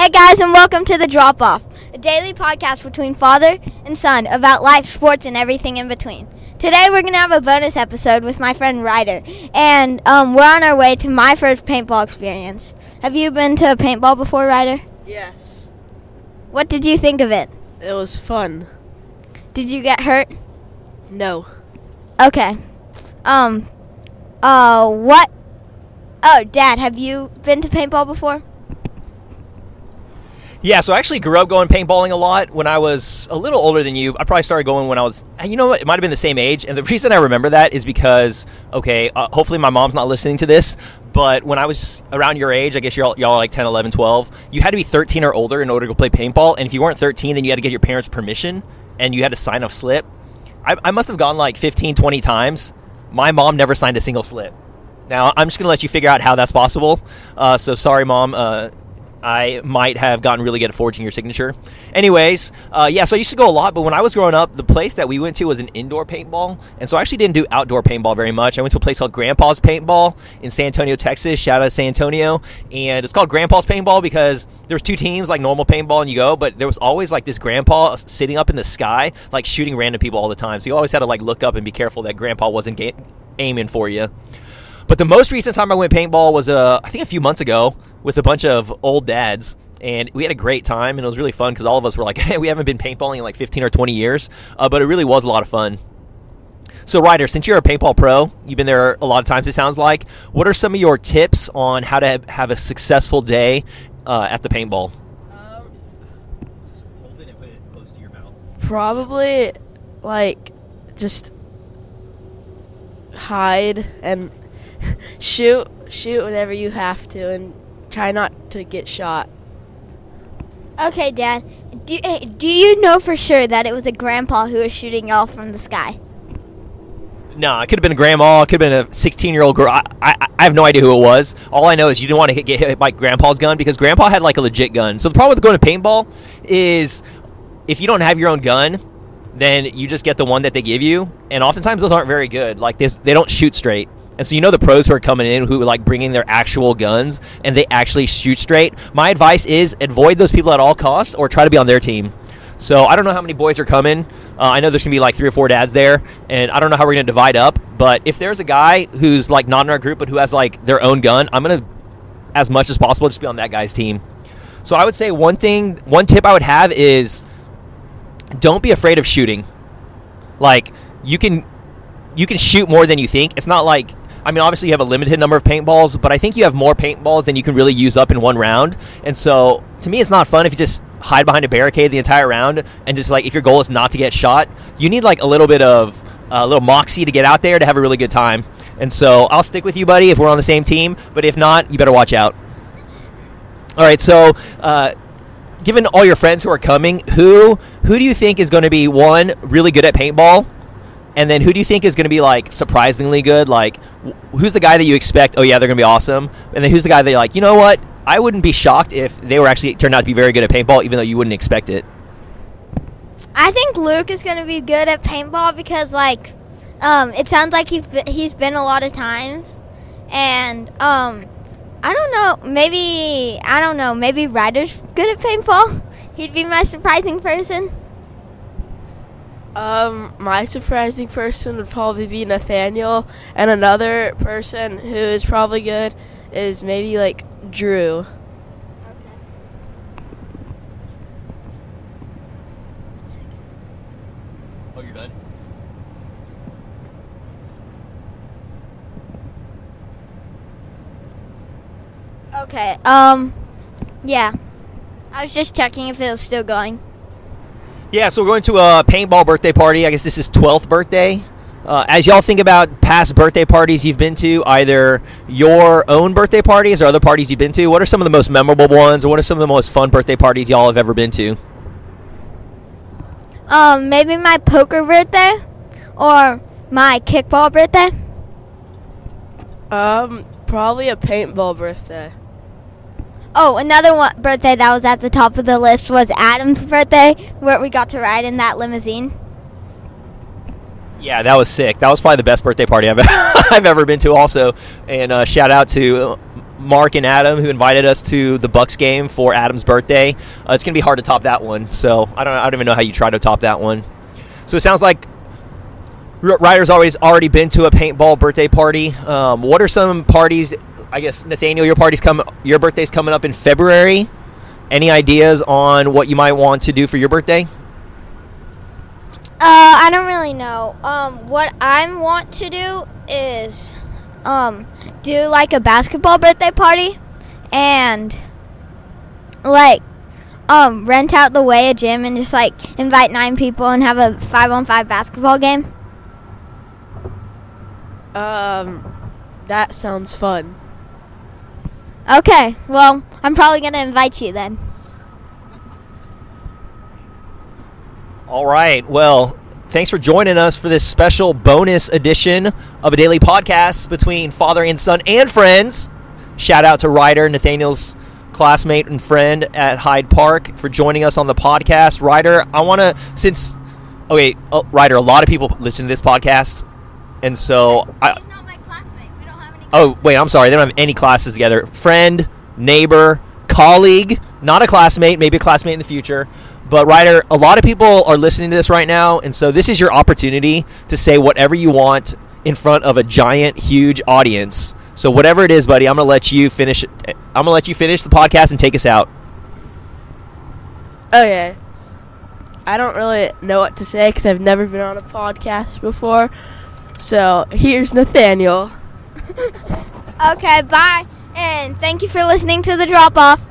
Hey guys, and welcome to The Drop Off, a daily podcast between father and son about life, sports, and everything in between. Today we're going to have a bonus episode with my friend Ryder, and um, we're on our way to my first paintball experience. Have you been to a paintball before, Ryder? Yes. What did you think of it? It was fun. Did you get hurt? No. Okay. Um, uh, what? Oh, Dad, have you been to paintball before? Yeah, so I actually grew up going paintballing a lot when I was a little older than you. I probably started going when I was, you know what, it might have been the same age. And the reason I remember that is because, okay, uh, hopefully my mom's not listening to this, but when I was around your age, I guess y'all, y'all like 10, 11, 12, you had to be 13 or older in order to go play paintball. And if you weren't 13, then you had to get your parents' permission and you had to sign a slip. I, I must have gone like 15, 20 times. My mom never signed a single slip. Now, I'm just going to let you figure out how that's possible. Uh, so, sorry, mom. Uh, I might have gotten really good at forging your signature. Anyways, uh, yeah, so I used to go a lot, but when I was growing up, the place that we went to was an indoor paintball, and so I actually didn't do outdoor paintball very much. I went to a place called Grandpa's Paintball in San Antonio, Texas. Shout out to San Antonio, and it's called Grandpa's Paintball because there was two teams like normal paintball and you go, but there was always like this grandpa sitting up in the sky, like shooting random people all the time. So you always had to like look up and be careful that grandpa wasn't ga- aiming for you. But the most recent time I went paintball was, uh, I think, a few months ago with a bunch of old dads. And we had a great time, and it was really fun because all of us were like, hey, we haven't been paintballing in like 15 or 20 years. Uh, but it really was a lot of fun. So, Ryder, since you're a paintball pro, you've been there a lot of times, it sounds like. What are some of your tips on how to have a successful day uh, at the paintball? Probably, like, just hide and shoot shoot whenever you have to and try not to get shot. Okay, Dad. Do, eh, do you know for sure that it was a grandpa who was shooting y'all from the sky? No, it could have been a grandma. It could have been a 16 year old girl. I, I, I, have no idea who it was. All I know is you didn't want to get hit by grandpa's gun because grandpa had like a legit gun. So the problem with going to paintball is if you don't have your own gun, then you just get the one that they give you. And oftentimes those aren't very good. Like this, they don't shoot straight. And so you know the pros who are coming in who like bringing their actual guns and they actually shoot straight. My advice is avoid those people at all costs or try to be on their team. So I don't know how many boys are coming. Uh, I know there's gonna be like three or four dads there, and I don't know how we're gonna divide up. But if there's a guy who's like not in our group but who has like their own gun, I'm gonna, as much as possible, just be on that guy's team. So I would say one thing, one tip I would have is, don't be afraid of shooting. Like you can, you can shoot more than you think. It's not like I mean, obviously you have a limited number of paintballs, but I think you have more paintballs than you can really use up in one round. And so, to me, it's not fun if you just hide behind a barricade the entire round and just like if your goal is not to get shot, you need like a little bit of a uh, little moxie to get out there to have a really good time. And so, I'll stick with you, buddy, if we're on the same team. But if not, you better watch out. All right, so. Uh, given all your friends who are coming, who who do you think is going to be one really good at paintball, and then who do you think is going to be like surprisingly good? Like, who's the guy that you expect? Oh yeah, they're going to be awesome. And then who's the guy that you're like, you know what? I wouldn't be shocked if they were actually turned out to be very good at paintball, even though you wouldn't expect it. I think Luke is going to be good at paintball because, like, um, it sounds like he's he's been a lot of times, and um, I don't know. Maybe I don't know. Maybe Ryder's good at paintball. He'd be my surprising person. Um, my surprising person would probably be Nathaniel, and another person who is probably good is maybe like Drew. Okay. Oh, you're done. Okay. Um, yeah. I was just checking if it was still going. Yeah, so we're going to a paintball birthday party. I guess this is 12th birthday. Uh, as y'all think about past birthday parties you've been to, either your own birthday parties or other parties you've been to, what are some of the most memorable ones, or what are some of the most fun birthday parties y'all have ever been to? Um, maybe my poker birthday, or my kickball birthday. Um, probably a paintball birthday. Oh, another one birthday that was at the top of the list was Adam's birthday, where we got to ride in that limousine. Yeah, that was sick. That was probably the best birthday party I've I've ever been to. Also, and uh, shout out to Mark and Adam, who invited us to the Bucks game for Adam's birthday. Uh, it's going to be hard to top that one. So I don't, I don't even know how you try to top that one. So it sounds like Ryder's always already been to a paintball birthday party. Um, what are some parties? I guess Nathaniel, your party's come, your birthday's coming up in February. Any ideas on what you might want to do for your birthday? Uh, I don't really know. Um, what I want to do is, um, do like a basketball birthday party, and like, um, rent out the way a gym and just like invite nine people and have a five on five basketball game. Um, that sounds fun. Okay, well, I'm probably gonna invite you then. All right. Well, thanks for joining us for this special bonus edition of a daily podcast between father and son and friends. Shout out to Ryder, Nathaniel's classmate and friend at Hyde Park, for joining us on the podcast. Ryder, I want to, since, oh, wait, oh, Ryder, a lot of people listen to this podcast. And so, I, Oh, wait, I'm sorry. They don't have any classes together. Friend, neighbor, colleague, not a classmate, maybe a classmate in the future. But, Ryder, a lot of people are listening to this right now. And so, this is your opportunity to say whatever you want in front of a giant, huge audience. So, whatever it is, buddy, I'm to let you finish. I'm to let you finish the podcast and take us out. Okay. I don't really know what to say because I've never been on a podcast before. So here's Nathaniel. Okay, bye, and thank you for listening to the drop off.